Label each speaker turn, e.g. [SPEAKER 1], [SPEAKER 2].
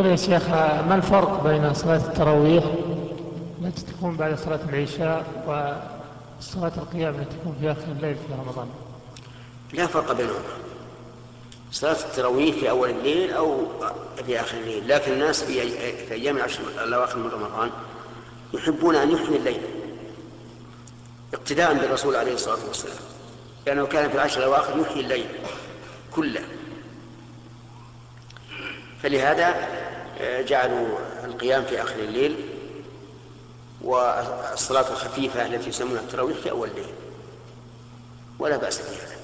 [SPEAKER 1] يقول يا شيخ ما الفرق بين صلاة التراويح التي تكون بعد صلاة العشاء وصلاة القيام التي تكون في آخر الليل في رمضان؟
[SPEAKER 2] لا فرق بينهما. صلاة التراويح في أول الليل أو في آخر الليل. لكن الناس في في أيام العشر الأواخر من رمضان يحبون أن يحيي الليل اقتداء بالرسول عليه الصلاة والسلام. لأنه كان في العشر الأواخر يحيي الليل كله. فلهذا جعلوا القيام في آخر الليل والصلاة الخفيفة التي يسمونها التراويح في أول الليل. ولا بأس بهذا